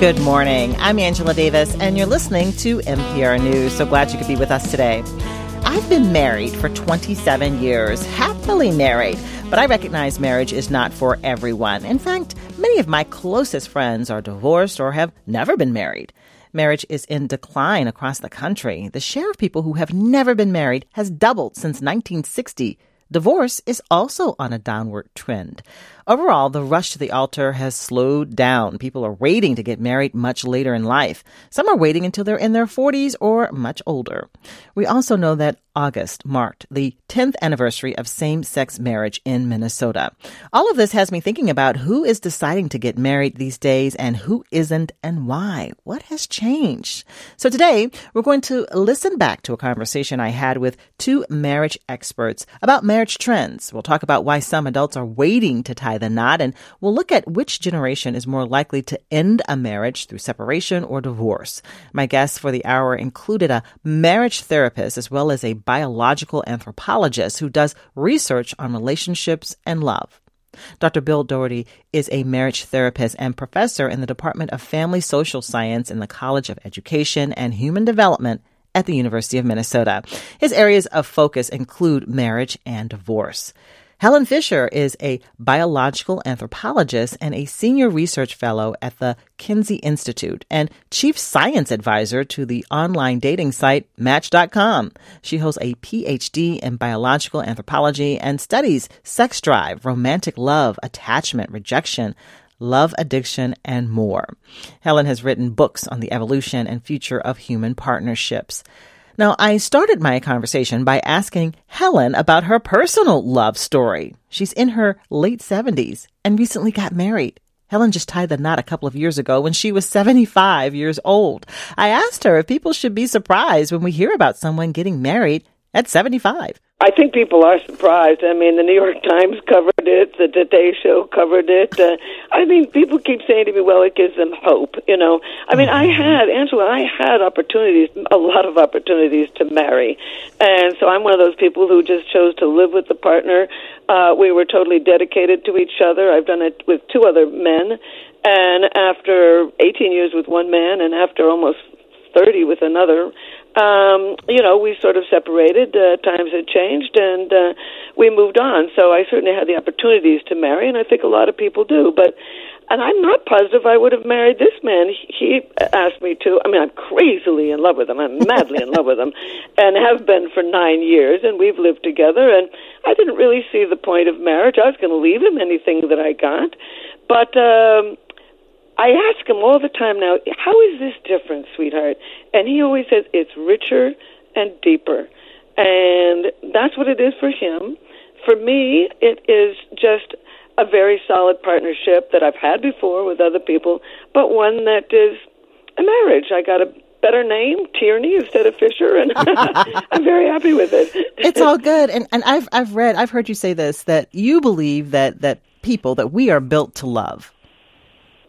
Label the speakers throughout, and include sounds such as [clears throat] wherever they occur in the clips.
Speaker 1: Good morning. I'm Angela Davis, and you're listening to MPR News. So glad you could be with us today. I've been married for 27 years, happily married, but I recognize marriage is not for everyone. In fact, many of my closest friends are divorced or have never been married. Marriage is in decline across the country. The share of people who have never been married has doubled since 1960. Divorce is also on a downward trend. Overall, the rush to the altar has slowed down. People are waiting to get married much later in life. Some are waiting until they're in their 40s or much older. We also know that August marked the 10th anniversary of same sex marriage in Minnesota. All of this has me thinking about who is deciding to get married these days and who isn't and why. What has changed? So today, we're going to listen back to a conversation I had with two marriage experts about marriage trends. We'll talk about why some adults are waiting to tie the knot, and we'll look at which generation is more likely to end a marriage through separation or divorce. My guests for the hour included a marriage therapist as well as a biological anthropologist who does research on relationships and love. Dr. Bill Doherty is a marriage therapist and professor in the Department of Family Social Science in the College of Education and Human Development at the University of Minnesota. His areas of focus include marriage and divorce. Helen Fisher is a biological anthropologist and a senior research fellow at the Kinsey Institute and chief science advisor to the online dating site Match.com. She holds a PhD in biological anthropology and studies sex drive, romantic love, attachment, rejection, love addiction, and more. Helen has written books on the evolution and future of human partnerships. Now, I started my conversation by asking Helen about her personal love story. She's in her late 70s and recently got married. Helen just tied the knot a couple of years ago when she was 75 years old. I asked her if people should be surprised when we hear about someone getting married at 75.
Speaker 2: I think people are surprised. I mean, the New York Times covered it, the Today Show covered it. Uh, I mean, people keep saying to me, "Well, it gives them hope." You know, I mean, I mm-hmm. had Angela, I had opportunities, a lot of opportunities to marry, and so I'm one of those people who just chose to live with the partner. Uh, we were totally dedicated to each other. I've done it with two other men, and after 18 years with one man, and after almost 30 with another, um, you know, we sort of separated. Uh, times had changed, and uh, we moved on. So I certainly had the opportunities to marry, and I think a lot of people do. But and I'm not positive I would have married this man. He asked me to. I mean, I'm crazily in love with him. I'm madly in love with him, [laughs] and have been for nine years. And we've lived together. And I didn't really see the point of marriage. I was going to leave him anything that I got, but. um I ask him all the time now, how is this different, sweetheart? And he always says it's richer and deeper. And that's what it is for him. For me, it is just a very solid partnership that I've had before with other people, but one that is a marriage. I got a better name, Tierney instead of Fisher, and [laughs] I'm very happy with it.
Speaker 1: it's all good, and and I've I've read, I've heard you say this that you believe that that people that we are built to love.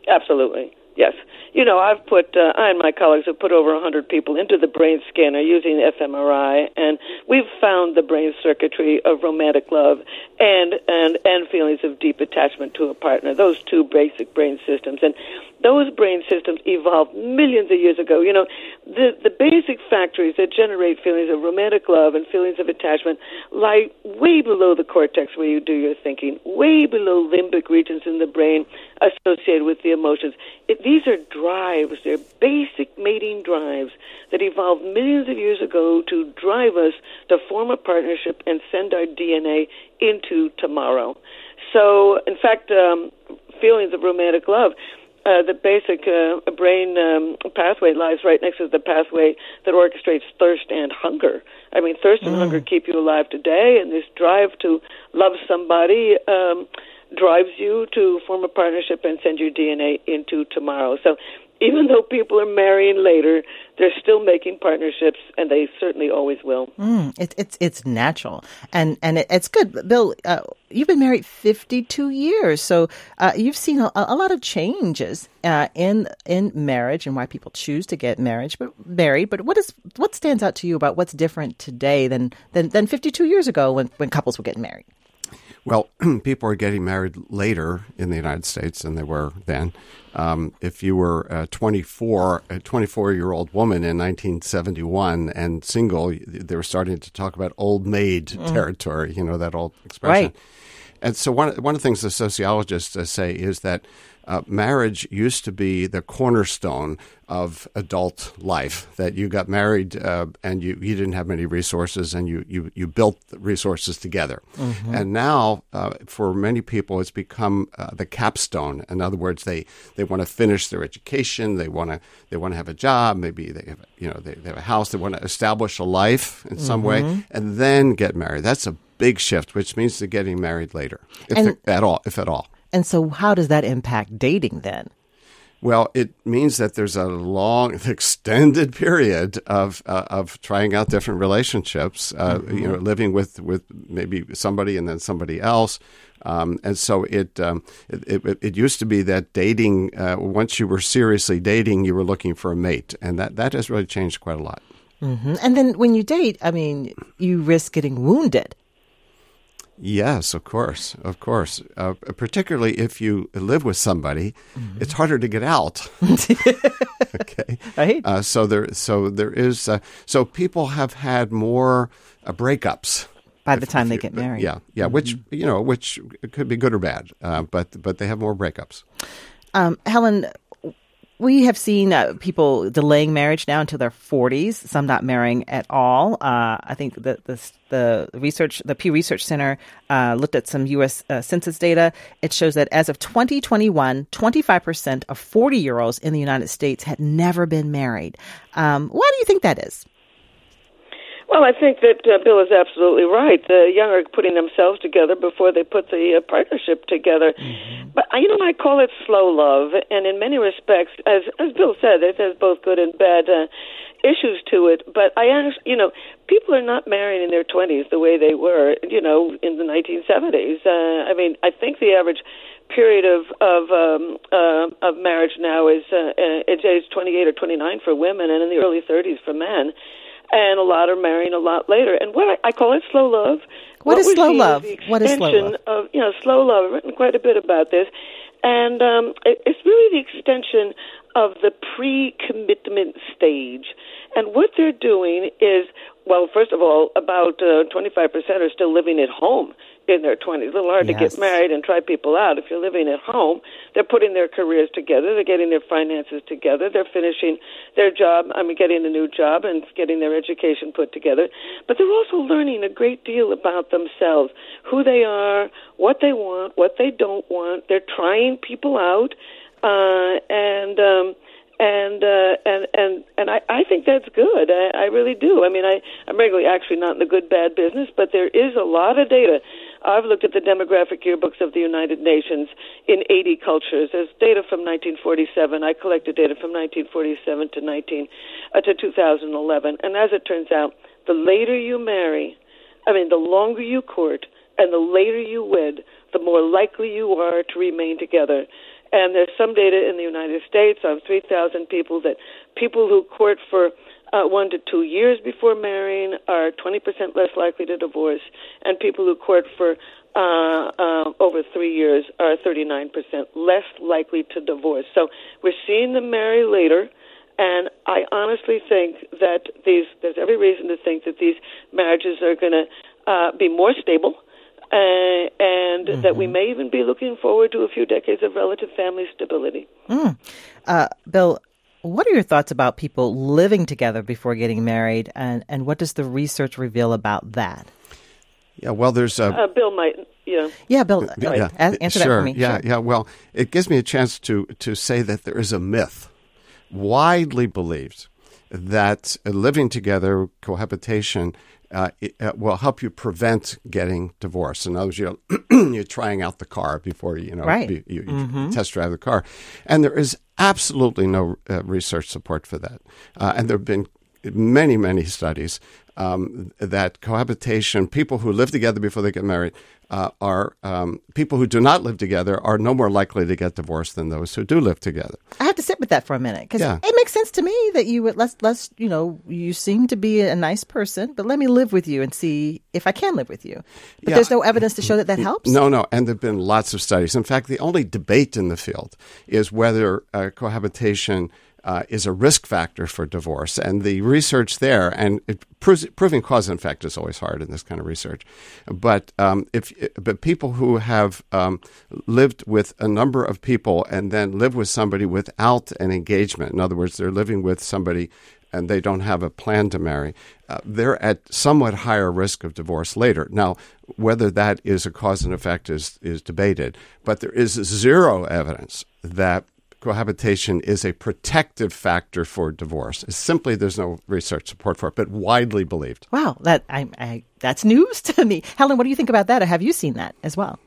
Speaker 2: Absolutely. Yes. You know, I've put, uh, I and my colleagues have put over 100 people into the brain scanner using fMRI, and we've found the brain circuitry of romantic love and, and, and feelings of deep attachment to a partner, those two basic brain systems. And those brain systems evolved millions of years ago. You know, the, the basic factories that generate feelings of romantic love and feelings of attachment lie way below the cortex where you do your thinking, way below limbic regions in the brain associated with the emotions. It, these are drives, they're basic mating drives that evolved millions of years ago to drive us to form a partnership and send our DNA into tomorrow. So, in fact, um, feelings of romantic love uh, the basic uh, brain um, pathway lies right next to the pathway that orchestrates thirst and hunger. I mean, thirst and mm. hunger keep you alive today, and this drive to love somebody um, drives you to form a partnership and send your DNA into tomorrow. So even though people are marrying later, they're still making partnerships, and they certainly always will.
Speaker 1: Mm, it, it's it's natural, and and it, it's good. Bill, uh, you've been married fifty two years, so uh, you've seen a, a, lot of changes uh, in in marriage and why people choose to get married. But married, but what is what stands out to you about what's different today than than than fifty two years ago when when couples were getting married?
Speaker 3: Well, [clears throat] people are getting married later in the United States than they were then. Um, if you were a 24, a 24 year old woman in 1971 and single, they were starting to talk about old maid mm. territory, you know, that old expression.
Speaker 1: Right.
Speaker 3: And so one, one of the things the sociologists say is that uh, marriage used to be the cornerstone of adult life. That you got married uh, and you, you didn't have many resources, and you you, you built resources together. Mm-hmm. And now, uh, for many people, it's become uh, the capstone. In other words, they, they want to finish their education. They want to they want to have a job. Maybe they have you know they, they have a house. They want to establish a life in some mm-hmm. way, and then get married. That's a big shift, which means they're getting married later, if
Speaker 1: and,
Speaker 3: at all, if at all.
Speaker 1: And so, how does that impact dating then?
Speaker 3: Well, it means that there's a long, [laughs] extended period of uh, of trying out different relationships. Uh, mm-hmm. You know, living with with maybe somebody and then somebody else. Um, and so it, um, it, it, it used to be that dating uh, once you were seriously dating, you were looking for a mate, and that that has really changed quite a lot.
Speaker 1: Mm-hmm. And then when you date, I mean, you risk getting wounded.
Speaker 3: Yes, of course, of course. Uh, particularly if you live with somebody, mm-hmm. it's harder to get out. [laughs] okay,
Speaker 1: right.
Speaker 3: Uh, so there, so there is. Uh, so people have had more uh, breakups
Speaker 1: by the if, time if they get married.
Speaker 3: Yeah, yeah. Mm-hmm. Which you know, which could be good or bad, uh, but but they have more breakups.
Speaker 1: Um, Helen, we have seen uh, people delaying marriage now until their 40s, some not marrying at all. Uh, I think the, the, the, research, the Pew Research Center uh, looked at some U.S. Uh, census data. It shows that as of 2021, 25% of 40 year olds in the United States had never been married. Um, why do you think that is?
Speaker 2: Well, I think that uh, Bill is absolutely right. The young are putting themselves together before they put the uh, partnership together. Mm-hmm. But uh, you know, I call it slow love, and in many respects, as as Bill said, it has both good and bad uh, issues to it. But I, you know, people are not marrying in their twenties the way they were, you know, in the 1970s. Uh, I mean, I think the average period of of um, uh, of marriage now is uh, uh, it's age 28 or 29 for women, and in the early 30s for men and a lot are marrying a lot later. And what I, I call it slow love.
Speaker 1: what, what is slow love? What is slow love?
Speaker 2: Of, you know, slow love. I've written quite a bit about this, and um, it, it's really the extension of the pre-commitment stage. And what they're doing is, well, first of all, about uh, 25% are still living at home in their 20s. A little hard yes. to get married and try people out if you're living at home. They're putting their careers together. They're getting their finances together. They're finishing their job. I mean, getting a new job and getting their education put together. But they're also learning a great deal about themselves, who they are, what they want, what they don't want. They're trying people out, uh, and um, and uh, and and and I, I think that's good. I, I really do. I mean, I I'm regularly actually not in the good bad business, but there is a lot of data. I've looked at the demographic yearbooks of the United Nations in 80 cultures. There's data from 1947. I collected data from 1947 to 19 uh, to 2011, and as it turns out, the later you marry, I mean, the longer you court, and the later you wed, the more likely you are to remain together. And there's some data in the United States on 3,000 people that people who court for uh, one to two years before marrying are 20% less likely to divorce, and people who court for uh, uh, over three years are 39% less likely to divorce. So we're seeing them marry later. And I honestly think that these, there's every reason to think that these marriages are going to uh, be more stable uh, and mm-hmm. that we may even be looking forward to a few decades of relative family stability.
Speaker 1: Mm. Uh, Bill, what are your thoughts about people living together before getting married, and, and what does the research reveal about that?
Speaker 3: Yeah, well, there's a
Speaker 2: uh, Bill might. Yeah.
Speaker 1: Yeah, Bill. Yeah, answer
Speaker 3: sure,
Speaker 1: that for me.
Speaker 3: Yeah,
Speaker 1: sure.
Speaker 3: yeah. Well, it gives me a chance to to say that there is a myth widely believed that living together, cohabitation, uh, it, uh, will help you prevent getting divorced. In other words, you're, [clears throat] you're trying out the car before you know
Speaker 1: right.
Speaker 3: you, you
Speaker 1: mm-hmm.
Speaker 3: test drive the car, and there is absolutely no uh, research support for that. Uh, and there have been many, many studies um, that cohabitation, people who live together before they get married, uh, are um, people who do not live together are no more likely to get divorced than those who do live together.
Speaker 1: I have to sit with that for a minute because yeah. it makes sense to me that you would let's let's you know you seem to be a nice person, but let me live with you and see if I can live with you. But yeah. there's no evidence to show that that helps.
Speaker 3: No, no, and there've been lots of studies. In fact, the only debate in the field is whether uh, cohabitation uh, is a risk factor for divorce. And the research there, and it, proving cause and effect is always hard in this kind of research. But um, if but people who have um, lived with a number of people and then live with somebody without an engagement, in other words, they're living with somebody and they don't have a plan to marry, uh, they're at somewhat higher risk of divorce later. Now, whether that is a cause and effect is, is debated, but there is zero evidence that cohabitation is a protective factor for divorce. It's simply there's no research support for it, but widely believed.
Speaker 1: Wow, that I, I, that's news [laughs] to me. Helen, what do you think about that? Or have you seen that as well?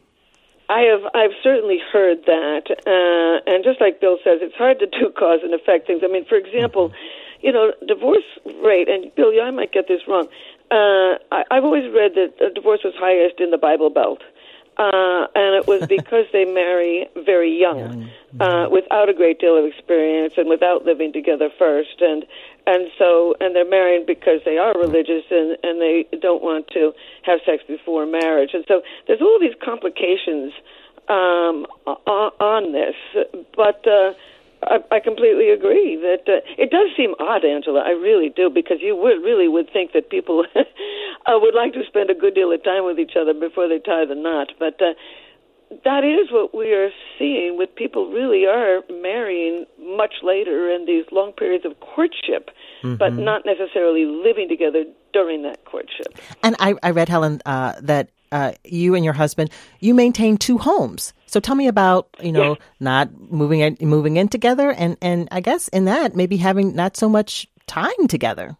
Speaker 2: I have I've certainly heard that, uh, and just like Bill says, it's hard to do [laughs] cause and effect things. I mean, for example, mm-hmm. you know, divorce rate, and Bill, I might get this wrong. Uh, I, I've always read that divorce was highest in the Bible Belt uh, and it was [laughs] because they marry very young, uh, without a great deal of experience and without living together first, and and so and they're married because they are religious and and they don't want to have sex before marriage, and so there's all these complications um, on this, but. Uh, I, I completely agree that uh, it does seem odd, Angela. I really do because you would really would think that people [laughs] uh, would like to spend a good deal of time with each other before they tie the knot, but uh, that is what we are seeing. With people really are marrying much later in these long periods of courtship, mm-hmm. but not necessarily living together during that courtship.
Speaker 1: And I, I read Helen uh, that uh, you and your husband you maintain two homes. So tell me about you know not moving in, moving in together, and and I guess in that maybe having not so much time together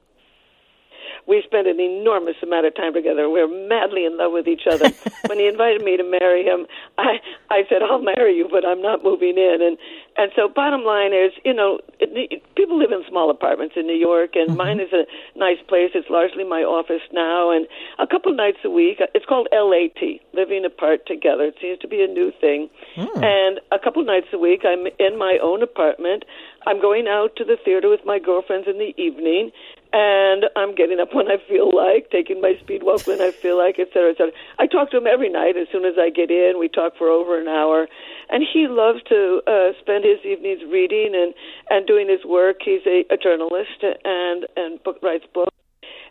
Speaker 2: we spent an enormous amount of time together. We were madly in love with each other. [laughs] when he invited me to marry him, I I said, "I'll marry you, but I'm not moving in." And and so, bottom line is, you know, it, people live in small apartments in New York, and mm-hmm. mine is a nice place. It's largely my office now, and a couple nights a week. It's called LAT, living apart together. It seems to be a new thing. Mm. And a couple nights a week, I'm in my own apartment. I'm going out to the theater with my girlfriends in the evening, and I'm getting up when I feel like, taking my speed walk when I feel like, et cetera, et cetera. I talk to him every night as soon as I get in. We talk for over an hour, and he loves to uh, spend his evenings reading and and doing his work. He's a, a journalist and and book, writes books.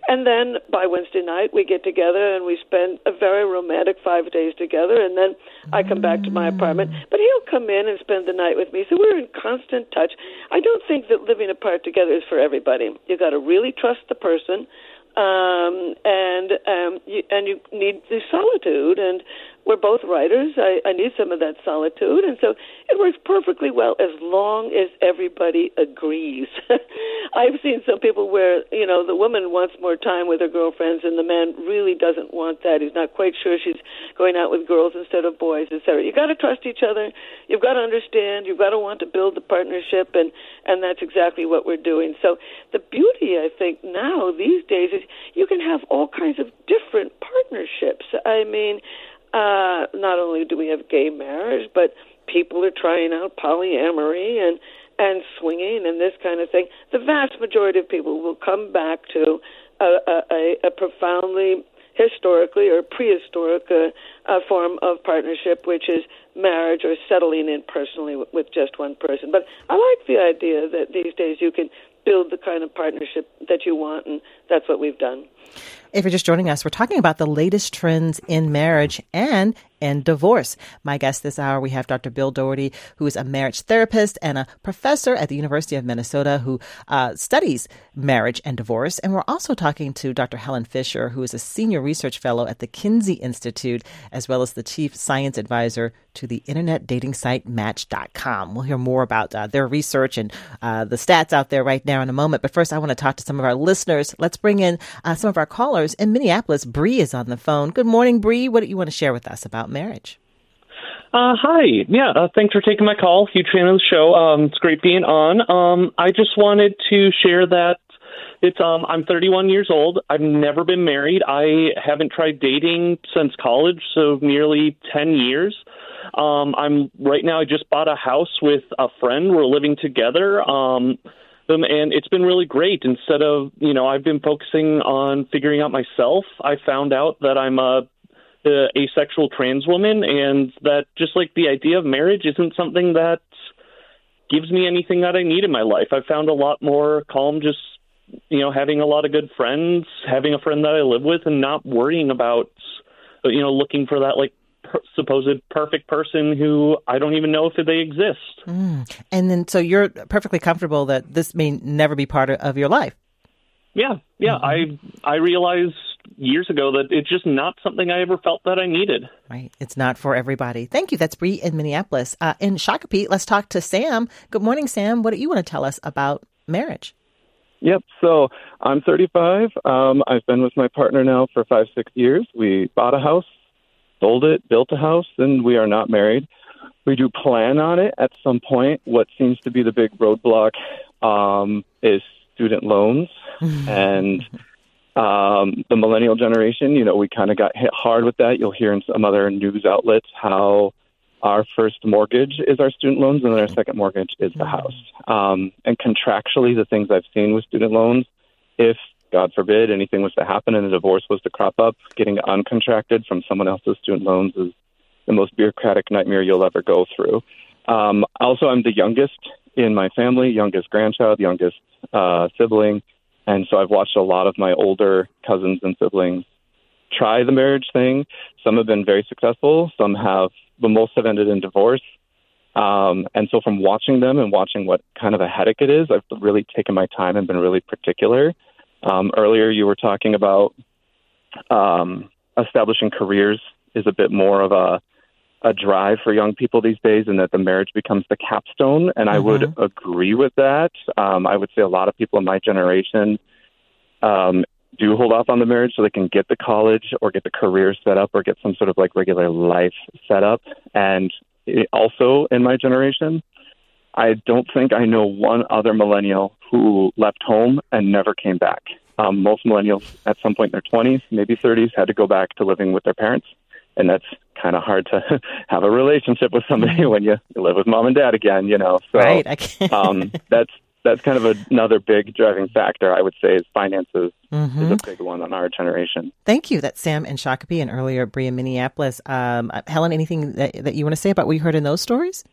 Speaker 2: And then by Wednesday night, we get together and we spend a very romantic five days together. And then I come back to my apartment. But he'll come in and spend the night with me. So we're in constant touch. I don't think that living apart together is for everybody. You've got to really trust the person um, and um, you, and you need the solitude. And we're both writers. I, I need some of that solitude, and so it works perfectly well as long as everybody agrees. [laughs] I've seen some people where you know the woman wants more time with her girlfriends, and the man really doesn't want that. He's not quite sure she's going out with girls instead of boys, etc. You've got to trust each other. You've got to understand. You've got to want to build the partnership, and and that's exactly what we're doing. So the beauty, I think, now these days is you can have all kinds of different partnerships. I mean uh, not only do we have gay marriage, but people are trying out polyamory and and swinging and this kind of thing. The vast majority of people will come back to a, a, a profoundly historically or prehistoric uh, uh, form of partnership, which is marriage or settling in personally with, with just one person. But I like the idea that these days you can build the kind of partnership that you want, and that's what we've done.
Speaker 1: If you're just joining us, we're talking about the latest trends in marriage and in divorce. My guest this hour, we have Dr. Bill Doherty, who is a marriage therapist and a professor at the University of Minnesota who uh, studies marriage and divorce. And we're also talking to Dr. Helen Fisher, who is a senior research fellow at the Kinsey Institute, as well as the chief science advisor to the internet dating site Match.com. We'll hear more about uh, their research and uh, the stats out there right now in a moment. But first, I want to talk to some of our listeners. Let's bring in uh, some of our callers in Minneapolis. Bree is on the phone. Good morning, Bree. What do you want to share with us about marriage?
Speaker 4: Uh, hi. Yeah, uh, thanks for taking my call. Huge fan of the show. Um, it's great being on. Um, I just wanted to share that It's um I'm 31 years old. I've never been married. I haven't tried dating since college, so nearly 10 years. Um I'm right now I just bought a house with a friend. We're living together. Um um, and it's been really great. Instead of, you know, I've been focusing on figuring out myself. I found out that I'm a uh, asexual trans woman, and that just like the idea of marriage isn't something that gives me anything that I need in my life. I found a lot more calm just you know having a lot of good friends, having a friend that I live with, and not worrying about you know looking for that like per- supposed perfect person who I don't even know if they exist.
Speaker 1: Mm. And then so you're perfectly comfortable that this may never be part of, of your life.
Speaker 4: Yeah, yeah. Mm-hmm. I I realized years ago that it's just not something I ever felt that I needed.
Speaker 1: Right. It's not for everybody. Thank you. That's Bree in Minneapolis. Uh, in Shakopee, let's talk to Sam. Good morning, Sam. What do you want to tell us about marriage?
Speaker 5: Yep. So I'm 35. Um, I've been with my partner now for five, six years. We bought a house, sold it, built a house, and we are not married. We do plan on it at some point. What seems to be the big roadblock um, is student loans [laughs] and um, the millennial generation, you know, we kind of got hit hard with that. You'll hear in some other news outlets how our first mortgage is our student loans and then our second mortgage is the house. Um, and contractually, the things I've seen with student loans, if God forbid anything was to happen and a divorce was to crop up, getting uncontracted from someone else's student loans is the most bureaucratic nightmare you'll ever go through. Um, also, I'm the youngest in my family, youngest grandchild, youngest uh, sibling. And so I've watched a lot of my older cousins and siblings try the marriage thing. Some have been very successful, some have, but most have ended in divorce. Um, and so from watching them and watching what kind of a headache it is, I've really taken my time and been really particular. Um, earlier, you were talking about um, establishing careers is a bit more of a a drive for young people these days and that the marriage becomes the capstone. And I mm-hmm. would agree with that. Um, I would say a lot of people in my generation um, do hold off on the marriage so they can get the college or get the career set up or get some sort of like regular life set up. And it, also in my generation, I don't think I know one other millennial who left home and never came back. Um, most millennials at some point in their 20s, maybe 30s, had to go back to living with their parents and that's kind of hard to [laughs] have a relationship with somebody when you, you live with mom and dad again, you know.
Speaker 1: So right.
Speaker 5: um, that's that's kind of a, another big driving factor. I would say is finances mm-hmm. is a big one on our generation.
Speaker 1: Thank you. That's Sam and Shakopee, and earlier Bria in Minneapolis. Um, Helen, anything that, that you want to say about what you heard in those stories?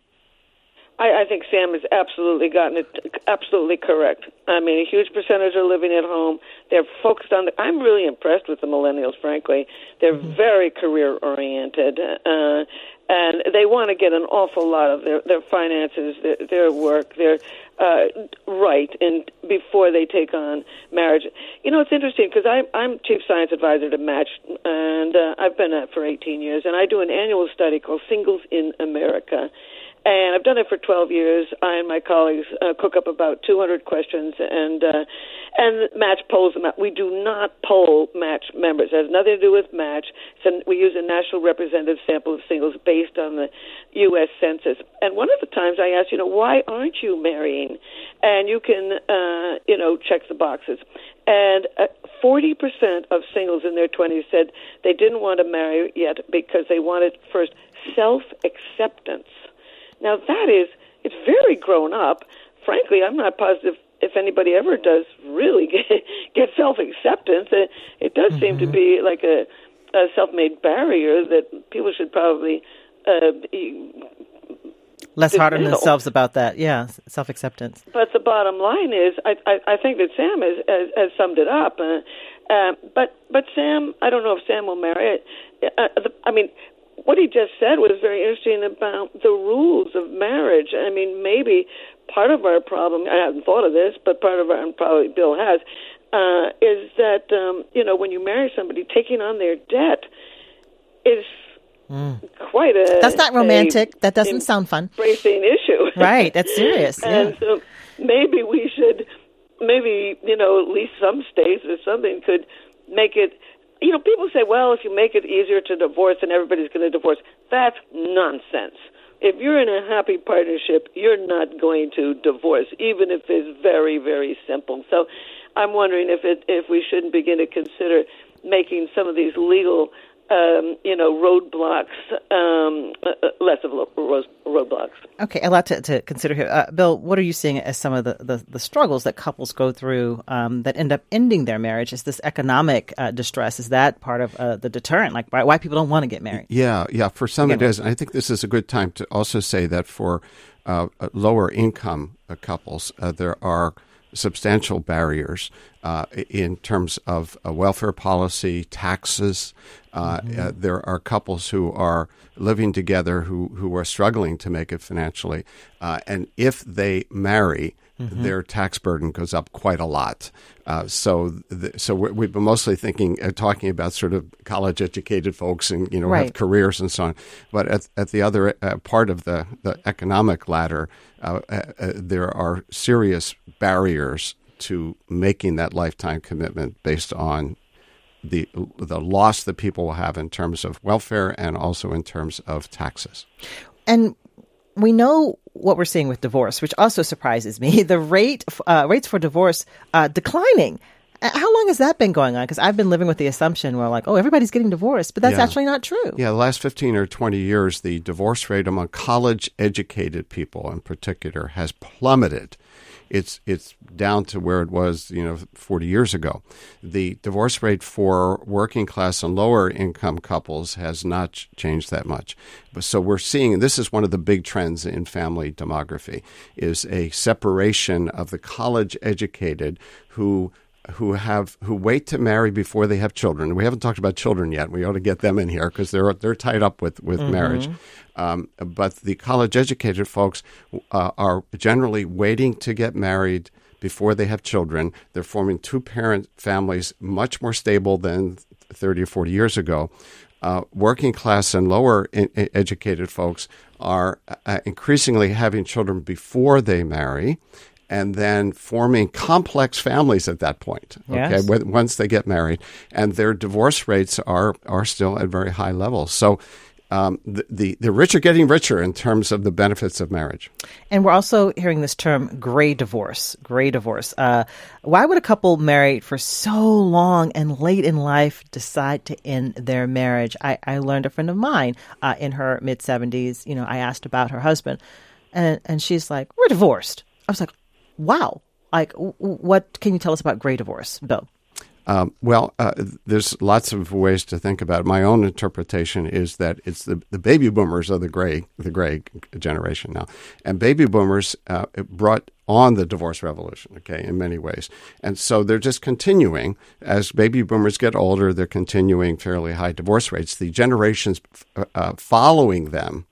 Speaker 2: I, I think Sam has absolutely gotten it absolutely correct. I mean, a huge percentage are living at home. They're focused on. The, I'm really impressed with the millennials. Frankly, they're mm-hmm. very career oriented, uh, and they want to get an awful lot of their their finances, their, their work, their uh, right, and before they take on marriage. You know, it's interesting because I'm I'm chief science advisor to Match, and uh, I've been at for 18 years, and I do an annual study called Singles in America and I've done it for 12 years. I and my colleagues uh, cook up about 200 questions and uh, and match polls them out. We do not poll match members. It has nothing to do with match. So we use a national representative sample of singles based on the U.S. Census. And one of the times I asked, you know, why aren't you marrying? And you can, uh, you know, check the boxes. And uh, 40% of singles in their 20s said they didn't want to marry yet because they wanted first self acceptance now that is, it's very grown up. Frankly, I'm not positive if anybody ever does really [laughs] get, get self acceptance. It, it does mm-hmm. seem to mm-hmm. be like a, a self made barrier that people should probably uh, be,
Speaker 1: less hard on themselves about that. Yeah, self acceptance.
Speaker 2: But the bottom line is, I, I, I think that Sam has, has, has summed it up. Uh, uh, but but Sam, I don't know if Sam will marry it. Uh, the, I mean, what he just said was very interesting about the rules of marriage. I mean, maybe part of our problem, I haven't thought of this, but part of our, and probably Bill has, uh, is that, um, you know, when you marry somebody, taking on their debt is mm. quite a.
Speaker 1: That's not romantic. A, that doesn't sound fun.
Speaker 2: Embracing issue. [laughs]
Speaker 1: right. That's serious.
Speaker 2: and
Speaker 1: yeah.
Speaker 2: so maybe we should, maybe, you know, at least some states or something could make it you know, people say, well, if you make it easier to divorce, then everybody's going to divorce. That's nonsense. if you're in a happy partnership, you're not going to divorce, even if it's very, very simple. So I'm wondering if it, if we shouldn't begin to consider making some of these legal um, you know, roadblocks, um, uh, uh, less of roadblocks.
Speaker 1: Okay, a lot to, to consider here. Uh, Bill, what are you seeing as some of the, the, the struggles that couples go through um, that end up ending their marriage? Is this economic uh, distress? Is that part of uh, the deterrent? Like why, why, people don't want to get married?
Speaker 3: Yeah, yeah. For some it is. And I think this is a good time to also say that for uh, lower income couples, there are substantial barriers uh, in terms of uh, welfare policy, taxes. Uh, mm-hmm. Uh, there are couples who are living together who, who are struggling to make it financially. Uh, and if they marry, mm-hmm. their tax burden goes up quite a lot. Uh, so, the, so we've been mostly thinking, uh, talking about sort of college-educated folks and you know right. have careers and so on. But at, at the other uh, part of the, the economic ladder, uh, there are serious barriers to making that lifetime commitment based on the the loss that people will have in terms of welfare and also in terms of taxes.
Speaker 1: And we know what we're seeing with divorce, which also surprises me. [laughs] The rate uh, rates for divorce uh, declining. How long has that been going on? Because I've been living with the assumption where, like, oh, everybody's getting divorced, but that's yeah. actually not true.
Speaker 3: Yeah, the last 15 or 20 years, the divorce rate among college educated people in particular has plummeted it's it's down to where it was, you know, 40 years ago. The divorce rate for working class and lower income couples has not changed that much. But so we're seeing, this is one of the big trends in family demography, is a separation of the college educated who who have who wait to marry before they have children. We haven't talked about children yet. We ought to get them in here because they're they're tied up with with mm-hmm. marriage. Um, but the college educated folks uh, are generally waiting to get married before they have children. They're forming two parent families much more stable than 30 or 40 years ago. Uh, working class and lower in, in educated folks are uh, increasingly having children before they marry and then forming complex families at that point. Okay,
Speaker 1: yes.
Speaker 3: once they get married, and their divorce rates are are still at very high levels. So um, the, the, the rich are getting richer in terms of the benefits of marriage.
Speaker 1: And we're also hearing this term gray divorce. Gray divorce. Uh, why would a couple married for so long and late in life decide to end their marriage? I, I learned a friend of mine uh, in her mid 70s, you know, I asked about her husband, and, and she's like, We're divorced. I was like, Wow. Like, w- what can you tell us about gray divorce, Bill?
Speaker 3: Um, well, uh, there's lots of ways to think about it. My own interpretation is that it's the, the baby boomers of the gray the gray generation now, and baby boomers uh, brought on the divorce revolution. Okay, in many ways, and so they're just continuing as baby boomers get older. They're continuing fairly high divorce rates. The generations uh, following them.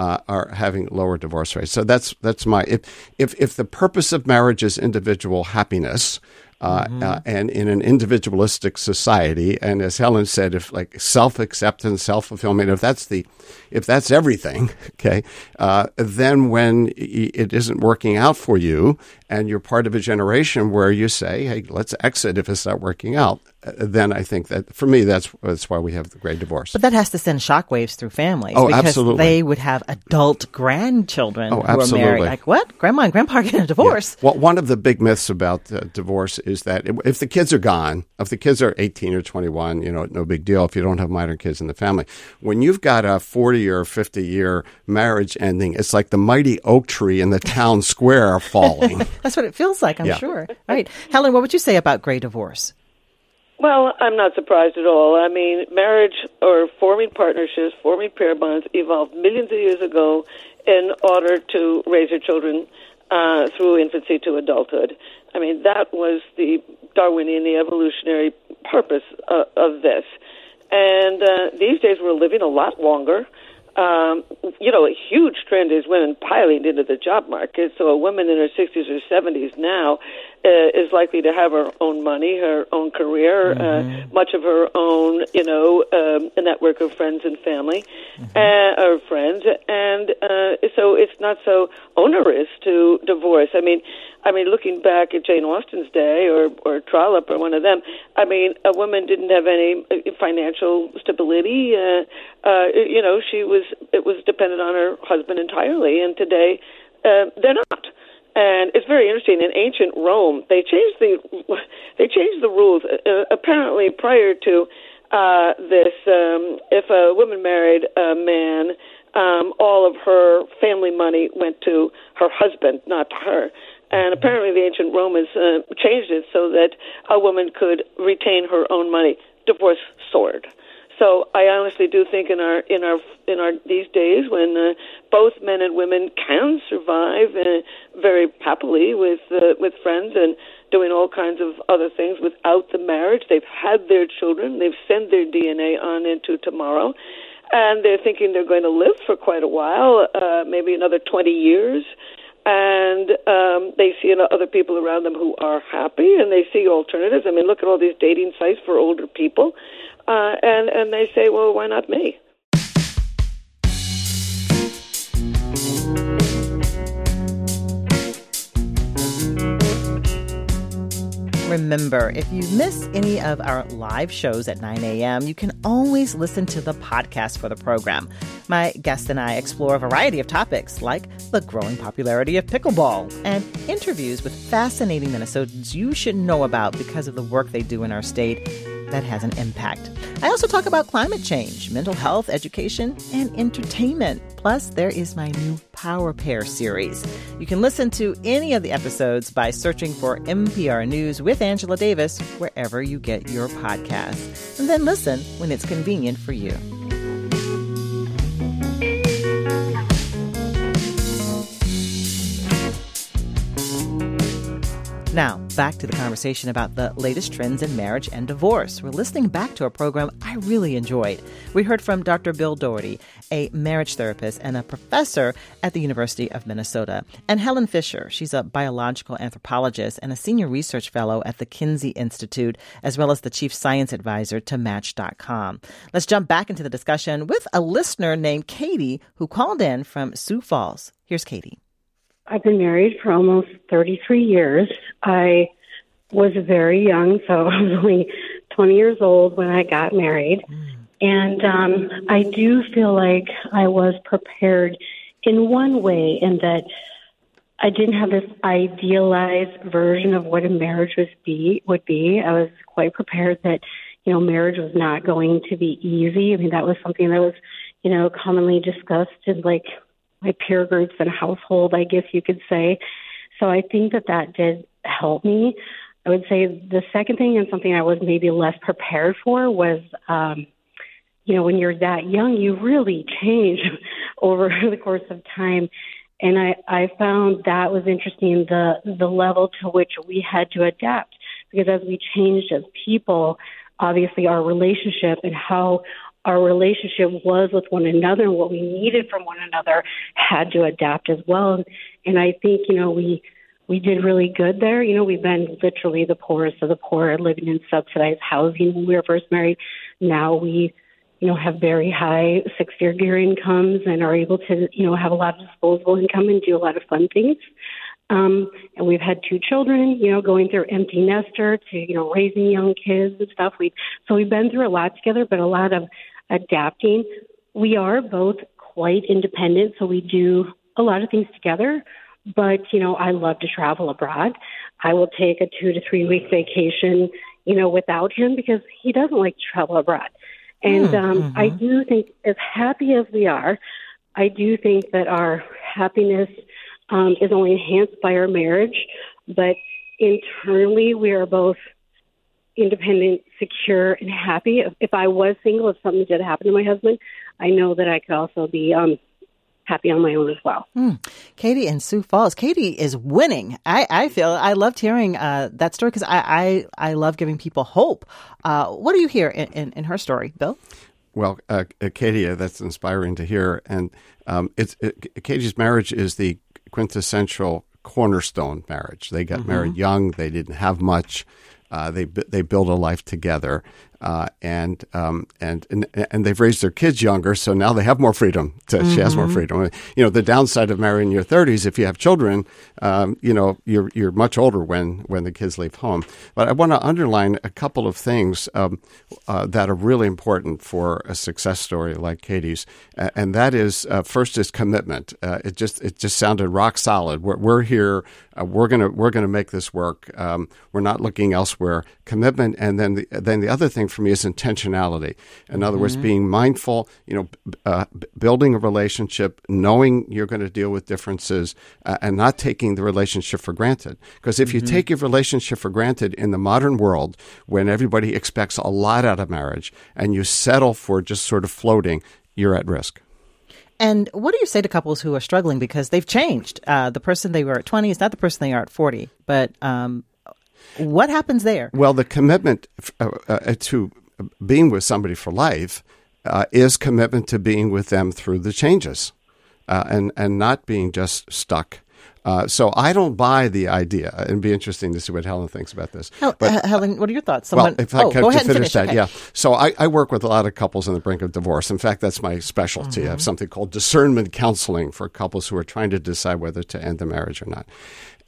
Speaker 3: Uh, are having lower divorce rates. So that's that's my if if if the purpose of marriage is individual happiness, uh, mm-hmm. uh, and in an individualistic society. And as Helen said, if like self acceptance, self fulfillment, if that's the, if that's everything, [laughs] okay, uh, then when it isn't working out for you, and you're part of a generation where you say, "Hey, let's exit if it's not working out," then I think that for me, that's that's why we have the gray divorce.
Speaker 1: But that has to send shockwaves through families.
Speaker 3: Oh,
Speaker 1: because
Speaker 3: absolutely.
Speaker 1: They would have adult grandchildren
Speaker 3: oh,
Speaker 1: who
Speaker 3: absolutely.
Speaker 1: are married. Like what? Grandma and grandpa get a divorce.
Speaker 3: Yeah. Well, one of the big myths about uh, divorce is that if the kids are gone, if the kids are 18 or 21, you know, no big deal if you don't have minor kids in the family. When you've got a 40 or 50 year marriage ending, it's like the mighty oak tree in the town square falling. [laughs]
Speaker 1: That's what it feels like, I'm
Speaker 3: yeah.
Speaker 1: sure. Right. Helen, what would you say about gray divorce?
Speaker 2: Well, I'm not surprised at all. I mean, marriage or forming partnerships, forming pair bonds evolved millions of years ago in order to raise your children uh, through infancy to adulthood. I mean, that was the Darwinian, the evolutionary purpose uh, of this. And uh, these days we're living a lot longer. Um, you know, a huge trend is women piling into the job market. So a woman in her 60s or 70s now uh, is likely to have her own money, her own career, uh, much of her own, you know, um, a network of friends and family, uh, or friends, and uh, so it's not so onerous to divorce. I mean, I mean, looking back at Jane Austen's day, or or Trollope, or one of them, I mean, a woman didn't have any uh, financial stability. Uh, uh, you know, she was it was dependent on her husband entirely, and today uh, they're not. And it's very interesting. In ancient Rome, they changed the [laughs] they changed the rules. Uh, apparently, prior to uh, this, um, if a woman married a man, um, all of her family money went to her husband, not to her. And apparently, the ancient Romans uh, changed it so that a woman could retain her own money. Divorce soared. So I honestly do think in our in our in our these days when uh, both men and women can survive uh, very happily with uh, with friends and doing all kinds of other things without the marriage, they've had their children, they've sent their DNA on into tomorrow, and they're thinking they're going to live for quite a while, uh, maybe another twenty years. And um, they see other people around them who are happy, and they see alternatives. I mean, look at all these dating sites for older people, uh, and and they say, well, why not me?
Speaker 1: Remember, if you miss any of our live shows at 9 a.m., you can always listen to the podcast for the program. My guest and I explore a variety of topics like the growing popularity of pickleball and interviews with fascinating Minnesotans you should know about because of the work they do in our state that has an impact. I also talk about climate change, mental health, education, and entertainment. Plus, there is my new Power Pair series. You can listen to any of the episodes by searching for MPR News with Angela Davis wherever you get your podcasts. And then listen when it's convenient for you. Now, back to the conversation about the latest trends in marriage and divorce. We're listening back to a program I really enjoyed. We heard from Dr. Bill Doherty, a marriage therapist and a professor at the University of Minnesota, and Helen Fisher. She's a biological anthropologist and a senior research fellow at the Kinsey Institute, as well as the chief science advisor to Match.com. Let's jump back into the discussion with a listener named Katie who called in from Sioux Falls. Here's Katie.
Speaker 6: I've been married for almost 33 years. I was very young, so [laughs] I was only 20 years old when I got married. And um, I do feel like I was prepared in one way, in that I didn't have this idealized version of what a marriage was be would be. I was quite prepared that you know marriage was not going to be easy. I mean that was something that was you know commonly discussed in like my peer groups and household, I guess you could say. So I think that that did help me. I would say the second thing and something I was maybe less prepared for was, um, you know, when you're that young, you really change [laughs] over the course of time. And I, I found that was interesting, the, the level to which we had to adapt. Because as we changed as people, obviously our relationship and how our relationship was with one another and what we needed from one another had to adapt as well. And I think, you know, we we did really good there. You know, we've been literally the poorest of the poor living in subsidized housing when we were first married. Now we, you know, have very high six figure incomes and are able to, you know, have a lot of disposable income and do a lot of fun things. Um, and we've had two children, you know, going through empty nester to, you know, raising young kids and stuff. We've so we've been through a lot together, but a lot of adapting. We are both quite independent, so we do a lot of things together. But, you know, I love to travel abroad. I will take a two to three week vacation, you know, without him because he doesn't like to travel abroad. And
Speaker 1: Mm,
Speaker 6: um. I do think, as happy as we are, I do think that our happiness um, is only enhanced by our marriage. But internally, we are both independent, secure, and happy. If, if I was single, if something did happen to my husband, I know that I could also be um, happy on my own as well.
Speaker 1: Katie in Sioux Falls. Katie is winning. I, I feel I loved hearing uh, that story because I, I, I love giving people hope. Uh, what do you hear in, in, in her story, Bill?
Speaker 3: Well, uh, Katie, uh, that's inspiring to hear. And um, it's it, Katie's marriage is the quintessential cornerstone marriage. They got married young. They didn't have much. Uh, they they build a life together, uh, and, um, and and and they've raised their kids younger, so now they have more freedom. To, She has more freedom. You know, the downside of marrying in your thirties, if you have children, um, you know, you're you're much older when when the kids leave home. But I want to underline a couple of things um, uh, that are really important for a success story like Katie's, and that is uh, first is commitment. Uh, it just it just sounded rock solid. We're, we're here. Uh, we're gonna we're gonna make this work. Um, we're not looking elsewhere. Commitment, and then the then the other thing for me is intentionality. In other words, being mindful. You know, uh, building a relationship, knowing you're going to deal with differences, uh, and not taking the relationship for granted. Because if you take your relationship for granted in the modern world, when everybody expects a lot out of marriage, and you settle for just sort of floating, you're at risk.
Speaker 1: And what do you say to couples who are struggling because they've changed? Uh, the person they were at 20 is not the person they are at 40. But um, what happens there?
Speaker 3: Well, the commitment uh, uh, to being with somebody for life uh, is commitment to being with them through the changes, uh, and and not being just stuck. Uh, so I don't buy the idea. It'd be interesting to see what Helen thinks about this.
Speaker 1: Hel-
Speaker 3: But-
Speaker 1: uh, Helen, what are your thoughts?
Speaker 3: well, if I
Speaker 1: oh,
Speaker 3: could
Speaker 1: go
Speaker 3: to
Speaker 1: ahead and
Speaker 3: finish, that,
Speaker 1: okay.
Speaker 3: yeah. So I, I work with a lot of couples on the brink of divorce. In fact, that's my specialty.
Speaker 1: Mm-hmm.
Speaker 3: I have something called discernment counseling for couples who are trying to decide whether to end the marriage or not.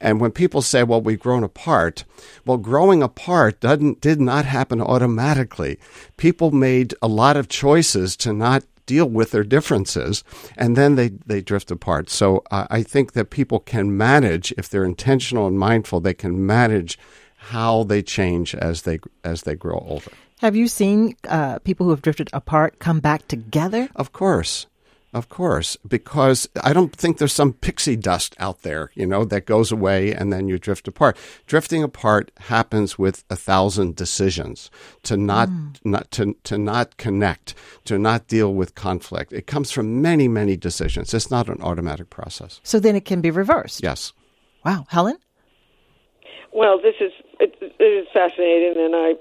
Speaker 3: And when people say, "Well, we've grown apart," well, growing apart doesn't did not happen automatically. People made a lot of choices to not deal with their differences, and then they, they drift apart. So uh, I think that people can manage if they're intentional and mindful. They can manage how they change as they as they grow older.
Speaker 1: Have you seen uh, people who have drifted apart come back together?
Speaker 3: Of course. Of course, because I don't think there's some pixie dust out there, you know, that goes away and then you drift apart. Drifting apart happens with a thousand decisions to not, hmm. not to, to not connect, to not deal with conflict. It comes from many, many decisions. It's not an automatic process.
Speaker 1: So then it can be reversed.
Speaker 3: Yes.
Speaker 1: Wow. Helen?
Speaker 2: Well, this is it, it is fascinating, and I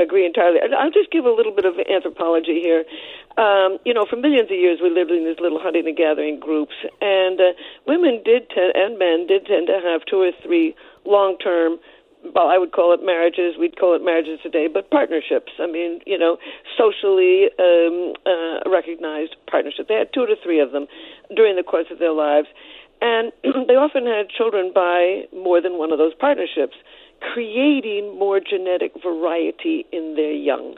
Speaker 2: agree, entirely. I'll just give a little bit of anthropology here. Um, you know, for millions of years, we lived in these little hunting and gathering groups, and uh, women did tend, and men did tend to have two or three long-term. Well, I would call it marriages. We'd call it marriages today, but partnerships. I mean, you know, socially um, uh, recognized partnerships. They had two to three of them during the course of their lives. And [clears throat] they often had children by more than one of those partnerships, creating more genetic variety in their young.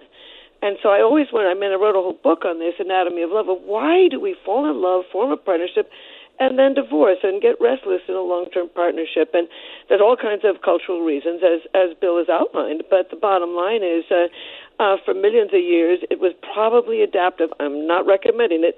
Speaker 2: And so I always went, I mean, I wrote a whole book on this, Anatomy of Love, of why do we fall in love, form a partnership, and then divorce and get restless in a long-term partnership? And there's all kinds of cultural reasons, as, as Bill has outlined. But the bottom line is, uh, uh, for millions of years, it was probably adaptive. I'm not recommending it,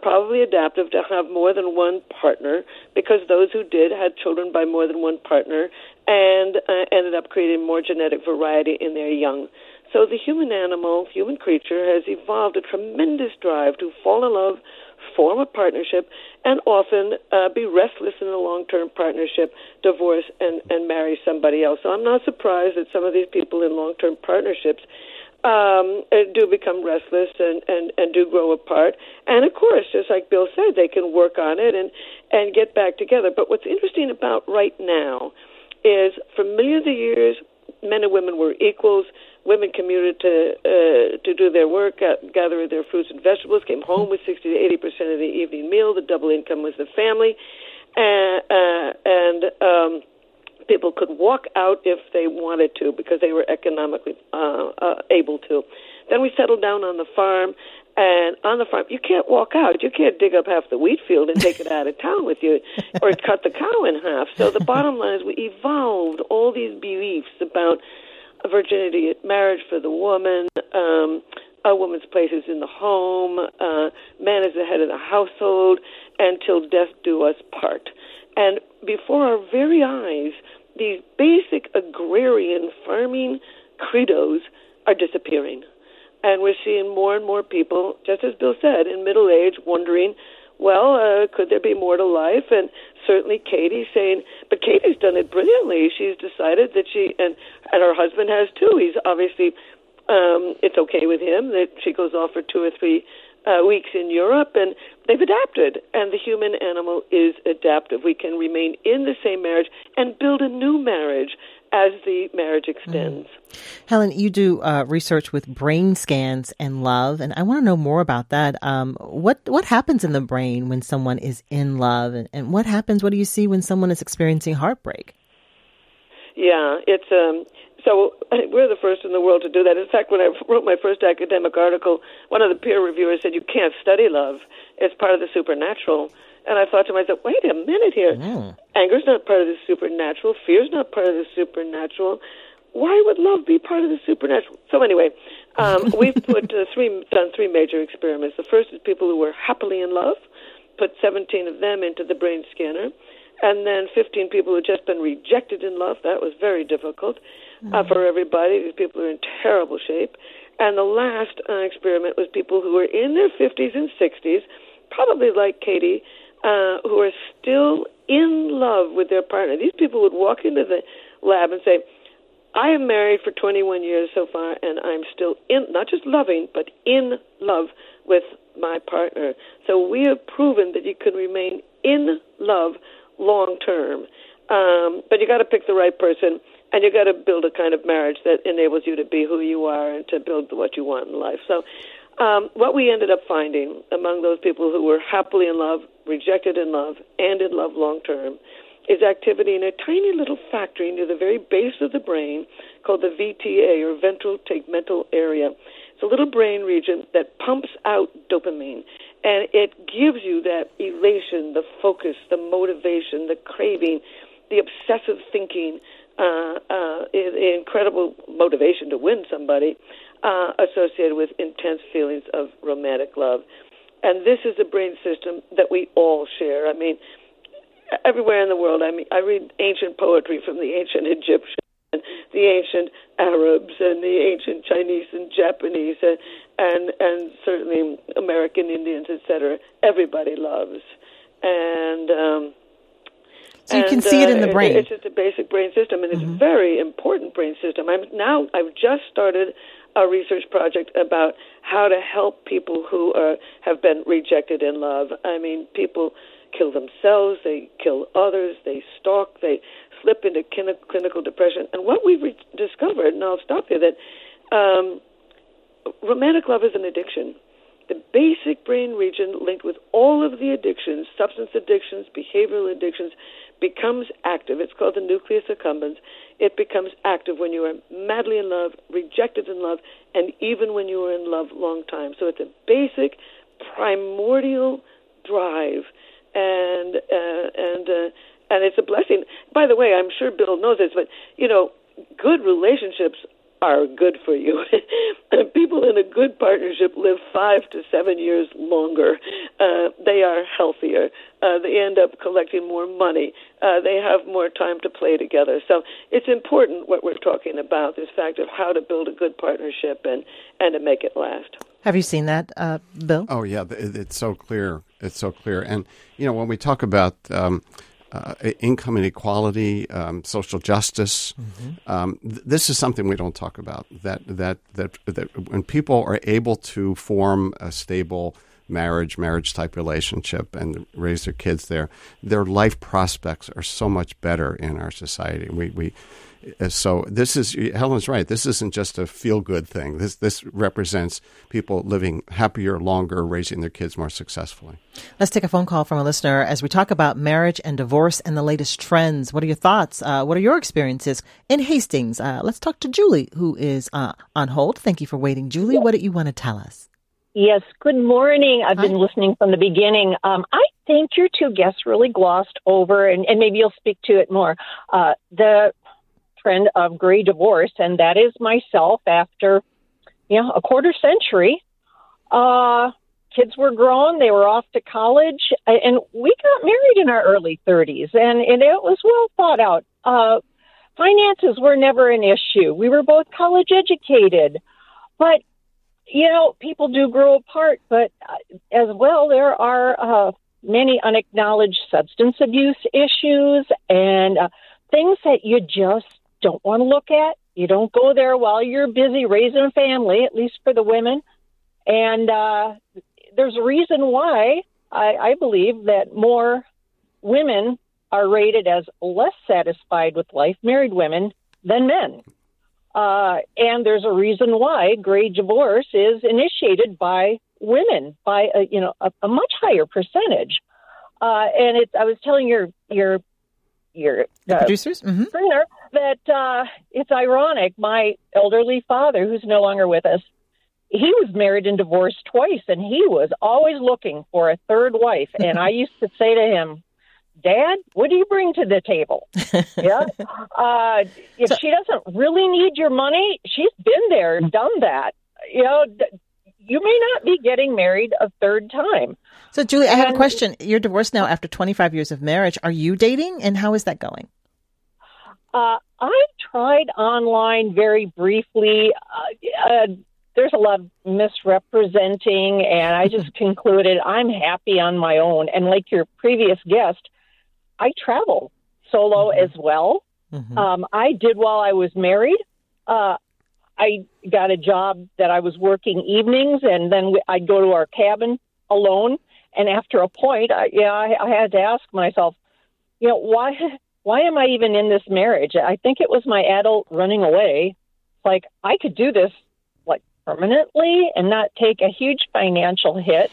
Speaker 2: probably adaptive to have more than one partner because those who did had children by more than one partner and uh, ended up creating more genetic variety in their young. So the human animal, human creature, has evolved a tremendous drive to fall in love, form a partnership, and often uh, be restless in a long-term partnership, divorce, and, and marry somebody else. So I'm not surprised that some of these people in long-term partnerships um, uh, do become restless and, and, and do grow apart. And of course, just like Bill said, they can work on it and, and get back together. But what's interesting about right now is for millions of years, men and women were equals. Women commuted to uh, to do their work, uh, gather their fruits and vegetables, came home with 60 to 80 percent of the evening meal. The double income was the family, and, uh, and um, people could walk out if they wanted to because they were economically uh, uh, able to. Then we settled down on the farm, and on the farm you can't walk out. You can't dig up half the wheat field and take it out of town with you, [laughs] or cut the cow in half. So the bottom line is we evolved all these beliefs about virginity at marriage for the woman. Um, a woman's place is in the home. Uh, man is the head of the household, and till death do us part. And before our very eyes, these basic agrarian farming credos are disappearing. And we're seeing more and more people, just as Bill said, in middle age, wondering, well, uh, could there be more to life? And certainly Katie saying, but Katie's done it brilliantly. She's decided that she, and, and her husband has too. He's obviously, um, it's okay with him that she goes off for two or three uh, weeks in Europe, and they've adapted. And the human animal is adaptive. We can remain in the same marriage and build a new marriage as the marriage extends. Mm.
Speaker 1: Helen, you do uh, research with brain scans and love, and I want to know more about that. Um, what what happens in the brain when someone is in love, and, and what happens? What do you see when someone is experiencing heartbreak?
Speaker 2: Yeah, it's um, so [laughs] we're the first in the world to do that. In fact, when I wrote my first academic article, one of the peer reviewers said you can't study love; it's part of the supernatural. And I thought to myself, wait a minute here. Mm. Anger's not part of the supernatural. Fear's not part of the supernatural. Why would love be part of the supernatural? So anyway, um, [laughs] we've put uh, three done three major experiments. The first is people who were happily in love. Put 17 of them into the brain scanner, and then 15 people who had just been rejected in love. That was very difficult mm. uh, for everybody. These people are in terrible shape. And the last uh, experiment was people who were in their 50s and 60s, probably like Katie, uh, who are still in love with their partner. These people would walk into the lab and say, I am married for 21 years so far, and I'm still in, not just loving, but in love with my partner. So we have proven that you can remain in love long term. Um, but you got to pick the right person, and you got to build a kind of marriage that enables you to be who you are and to build what you want in life. So um, what we ended up finding among those people who were happily in love, rejected in love, and in love long term is activity in a tiny little factory near the very base of the brain called the VTA or ventral tegmental area. It's a little brain region that pumps out dopamine and it gives you that elation, the focus, the motivation, the craving, the obsessive thinking, uh, uh, incredible motivation to win somebody uh, associated with intense feelings of romantic love. And this is a brain system that we all share. I mean, everywhere in the world. I mean, I read ancient poetry from the ancient Egyptians, and the ancient Arabs, and the ancient Chinese and Japanese, and and, and certainly American Indians, etc. Everybody loves, and um,
Speaker 1: so you and, can see it in the uh, brain.
Speaker 2: It's just a basic brain system, and it's mm-hmm. a very important brain system. I'm now I've just started a research project about how to help people who are have been rejected in love. I mean, people kill themselves, they kill others, they stalk, they slip into clinical depression. And what we've re- discovered, and I'll stop here, that um, romantic love is an addiction. The basic brain region linked with all of the addictions, substance addictions, behavioral addictions, becomes active. It's called the nucleus accumbens. It becomes active when you are madly in love, rejected in love, and even when you are in love long time. So it's a basic, primordial drive, and uh, and uh, and it's a blessing. By the way, I'm sure Bill knows this, but you know, good relationships are good for you. [laughs] People in a good partnership live five to seven years longer. Uh, they are healthier. Uh, they end up collecting more money. Uh, they have more time to play together. So it's important what we're talking about this fact of how to build a good partnership and, and to make it last.
Speaker 1: Have you seen that, uh, Bill?
Speaker 3: Oh, yeah. It's so clear. It's so clear. And, you know, when we talk about. Um, uh, income inequality, um, social justice. Mm-hmm. Um, th- this is something we don't talk about. That that that that when people are able to form a stable marriage, marriage type relationship, and raise their kids there, their life prospects are so much better in our society. We we so this is Helen's right. This isn't just a feel good thing. This this represents people living happier, longer, raising their kids more successfully.
Speaker 1: Let's take a phone call from a listener as we talk about marriage and divorce and the latest trends. What are your thoughts? Uh, what are your experiences in Hastings? Uh, let's talk to Julie, who is uh, on hold. Thank you for waiting, Julie. What do you want to tell us?
Speaker 7: Yes, good morning. I've Hi. been listening from the beginning. Um, I think your two guests really glossed over, and, and maybe you'll speak to it more, uh, the trend of gray divorce, and that is myself after you know a quarter century. Uh, kids were grown; they were off to college, and we got married in our early 30s, and and it was well thought out. Uh, finances were never an issue. We were both college educated, but you know people do grow apart. But uh, as well, there are uh, many unacknowledged substance abuse issues and uh, things that you just don't want to look at. You don't go there while you're busy raising a family, at least for the women. And uh, there's a reason why I, I believe that more women are rated as less satisfied with life, married women, than men. Uh, and there's a reason why gray divorce is initiated by women by a, you know a, a much higher percentage. Uh, and it's I was telling your your your
Speaker 1: uh, producers mm-hmm.
Speaker 7: That uh, it's ironic. My elderly father, who's no longer with us, he was married and divorced twice, and he was always looking for a third wife. And I used to say to him, Dad, what do you bring to the table? [laughs] yeah. Uh, if so, she doesn't really need your money, she's been there, done that. You know, you may not be getting married a third time.
Speaker 1: So, Julie, I have a question. You're divorced now after 25 years of marriage. Are you dating, and how is that going?
Speaker 7: Uh, I tried online very briefly. Uh, uh, there's a lot of misrepresenting, and I just [laughs] concluded I'm happy on my own. And like your previous guest, I travel solo mm-hmm. as well. Mm-hmm. Um, I did while I was married. Uh, I got a job that I was working evenings, and then I'd go to our cabin alone. And after a point, I, yeah, I, I had to ask myself, you know, why, why am I even in this marriage? I think it was my adult running away. Like I could do this like permanently and not take a huge financial hit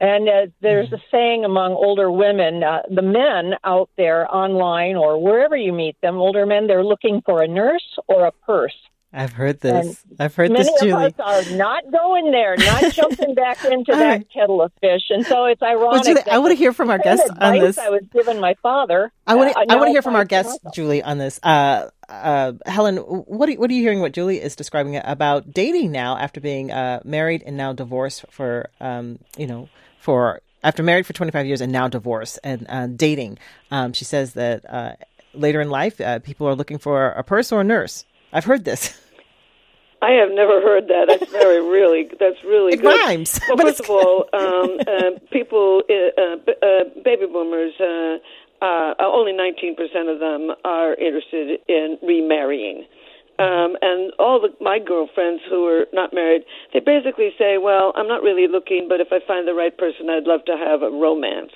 Speaker 7: and uh, there's mm-hmm. a saying among older women, uh, the men out there online or wherever you meet them, older men, they're looking for a nurse or a purse.
Speaker 1: I've heard this. And I've heard
Speaker 7: this,
Speaker 1: Julie.
Speaker 7: Many of us are not going there, not [laughs] jumping back into that kettle of fish, and so it's ironic. Well,
Speaker 1: Julie, I want to hear from our guest on this.
Speaker 7: I was given my father.
Speaker 1: I want to. Uh, I want to hear from our guest, Julie, on this. Uh, uh, Helen, what are, what are you hearing? What Julie is describing about dating now after being uh, married and now divorced for, um, you know, for after married for 25 years and now divorced and uh, dating. Um, she says that uh, later in life, uh, people are looking for a purse or a nurse. I've heard this.
Speaker 2: I have never heard that. That's very [laughs] really. That's really
Speaker 1: it
Speaker 2: good.
Speaker 1: rhymes.
Speaker 2: Well, first of all, [laughs] um, uh, people, uh, uh, baby boomers. only 19% of them are interested in remarrying. Um, and all the, my girlfriends who are not married, they basically say, "Well, I'm not really looking, but if I find the right person, I'd love to have a romance."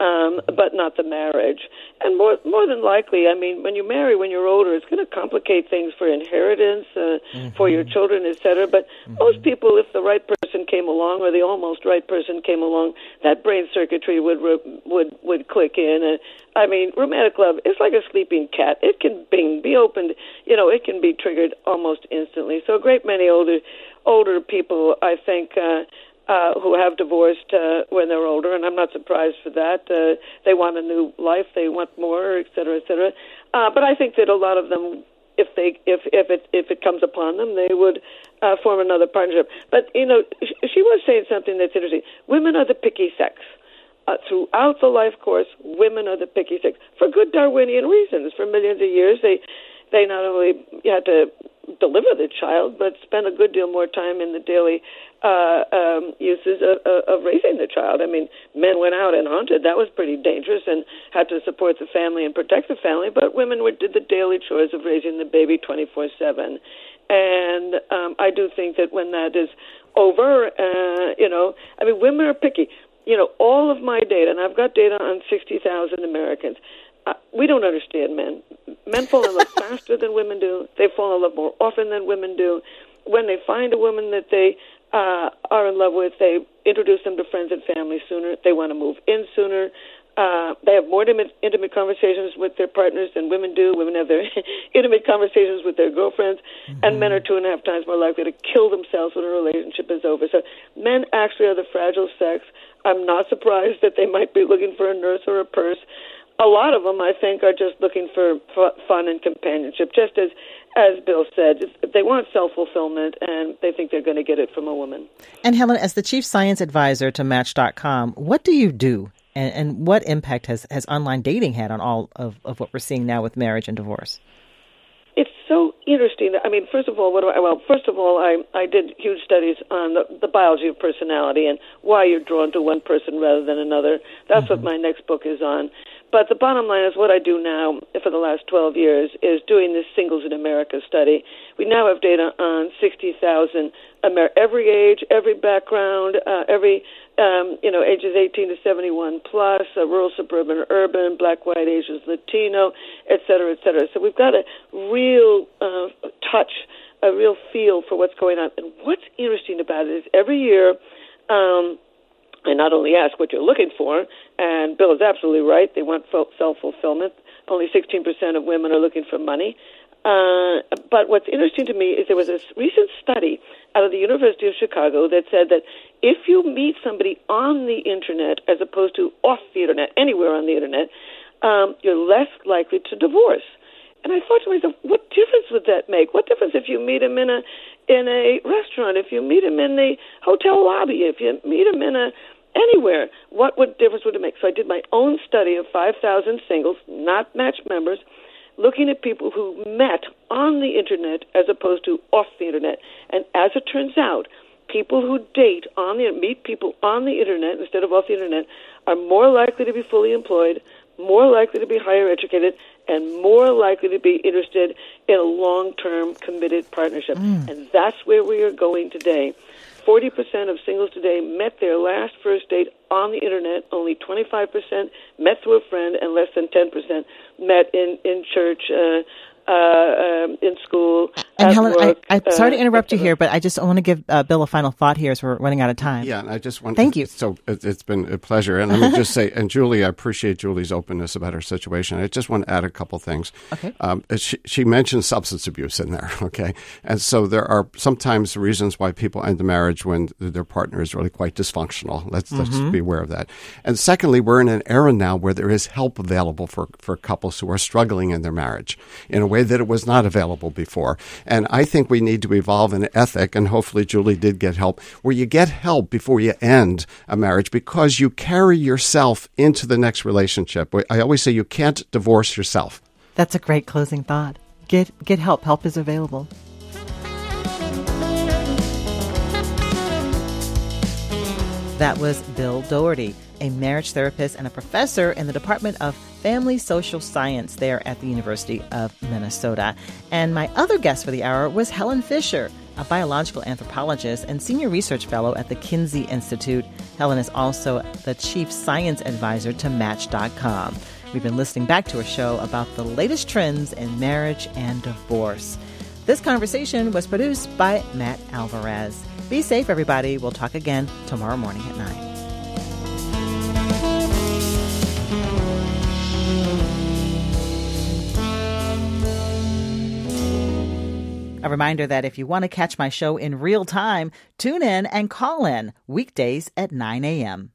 Speaker 2: Um, but not the marriage. And more more than likely, I mean, when you marry when you're older, it's going to complicate things for inheritance, uh, mm-hmm. for your children, etc. But mm-hmm. most people, if the right person came along, or the almost right person came along, that brain circuitry would would would click in. Uh, I mean, romantic love is like a sleeping cat. It can bing, be opened. You know, it can be triggered almost instantly. So a great many older older people, I think. Uh, uh, who have divorced uh, when they're older, and I'm not surprised for that. Uh, they want a new life, they want more, et cetera, et cetera. Uh, but I think that a lot of them, if they if if it if it comes upon them, they would uh, form another partnership. But you know, she was saying something that's interesting. Women are the picky sex. Uh, throughout the life course, women are the picky sex for good Darwinian reasons. For millions of years, they they not only had to deliver the child, but spend a good deal more time in the daily uh, um, uses of, of raising the child. I mean, men went out and hunted; that was pretty dangerous, and had to support the family and protect the family. But women were, did the daily chores of raising the baby twenty four seven. And um, I do think that when that is over, uh, you know, I mean, women are picky. You know, all of my data, and I've got data on sixty thousand Americans. Uh, we don't understand men. Men fall in love [laughs] faster than women do. They fall in love more often than women do. When they find a woman that they uh, are in love with, they introduce them to friends and family sooner. They want to move in sooner. Uh, they have more intimate, intimate conversations with their partners than women do. Women have their [laughs] intimate conversations with their girlfriends, mm-hmm. and men are two and a half times more likely to kill themselves when a relationship is over. So, men actually are the fragile sex. I'm not surprised that they might be looking for a nurse or a purse. A lot of them, I think, are just looking for fun and companionship, just as as Bill said, they want self fulfillment and they think they're going to get it from a woman.
Speaker 1: And Helen, as the chief science advisor to Match.com, what do you do? And, and what impact has, has online dating had on all of, of what we're seeing now with marriage and divorce?
Speaker 2: It's so interesting. I mean, first of all, what do I, well, first of all, I, I did huge studies on the, the biology of personality and why you're drawn to one person rather than another. That's mm-hmm. what my next book is on. But the bottom line is what I do now for the last 12 years is doing this Singles in America study. We now have data on 60,000, Amer- every age, every background, uh, every um, you know, ages 18 to 71 plus, uh, rural, suburban, urban, black, white, Asians, Latino, et cetera, et cetera. So we've got a real uh, touch, a real feel for what's going on. And what's interesting about it is every year, um, I not only ask what you're looking for, and Bill is absolutely right. They want self fulfillment. Only 16% of women are looking for money. Uh, but what's interesting to me is there was a recent study out of the University of Chicago that said that if you meet somebody on the internet as opposed to off the internet, anywhere on the internet, um, you're less likely to divorce. And I thought to myself, what difference would that make? What difference if you meet him in a in a restaurant, if you meet him in the hotel lobby, if you meet him in a anywhere, what would difference would it make? So I did my own study of 5,000 singles, not match members, looking at people who met on the internet as opposed to off the internet. And as it turns out, people who date on the meet people on the internet instead of off the internet are more likely to be fully employed, more likely to be higher educated, and more likely to be interested in a long-term committed partnership. Mm. And that's where we are going today. 40% of singles today met their last first date on the internet. Only 25% met through a friend, and less than 10% met in in church. Uh, uh, um, in school.
Speaker 1: And Helen,
Speaker 2: work,
Speaker 1: I, am sorry to uh, interrupt you here, but I just want to give uh, Bill a final thought here as we're running out of time.
Speaker 3: Yeah, I just want.
Speaker 1: Thank you.
Speaker 3: So it, has been a pleasure, and let me just say, and Julie, I appreciate Julie's openness about her situation. I just want to add a couple things.
Speaker 1: Okay. Um,
Speaker 3: she, she mentioned substance abuse in there. [laughs] Okay, and so there are sometimes reasons why people end a marriage when their partner is really quite dysfunctional. Let's mm-hmm. let's be aware of that. And secondly, we're in an era now where there is help available for for couples who are struggling in their marriage in a way that it was not available before. And I think we need to evolve an ethic, and hopefully Julie did get help, where you get help before you end a marriage because you carry yourself into the next relationship. I always say you can't divorce yourself.
Speaker 1: That's a great closing thought. Get get help. Help is available. That was Bill Doherty, a marriage therapist and a professor in the Department of Family Social Science there at the University of Minnesota. And my other guest for the hour was Helen Fisher, a biological anthropologist and senior research fellow at the Kinsey Institute. Helen is also the chief science advisor to Match.com. We've been listening back to a show about the latest trends in marriage and divorce. This conversation was produced by Matt Alvarez. Be safe, everybody. We'll talk again tomorrow morning at 9. A reminder that if you want to catch my show in real time, tune in and call in weekdays at 9 a.m.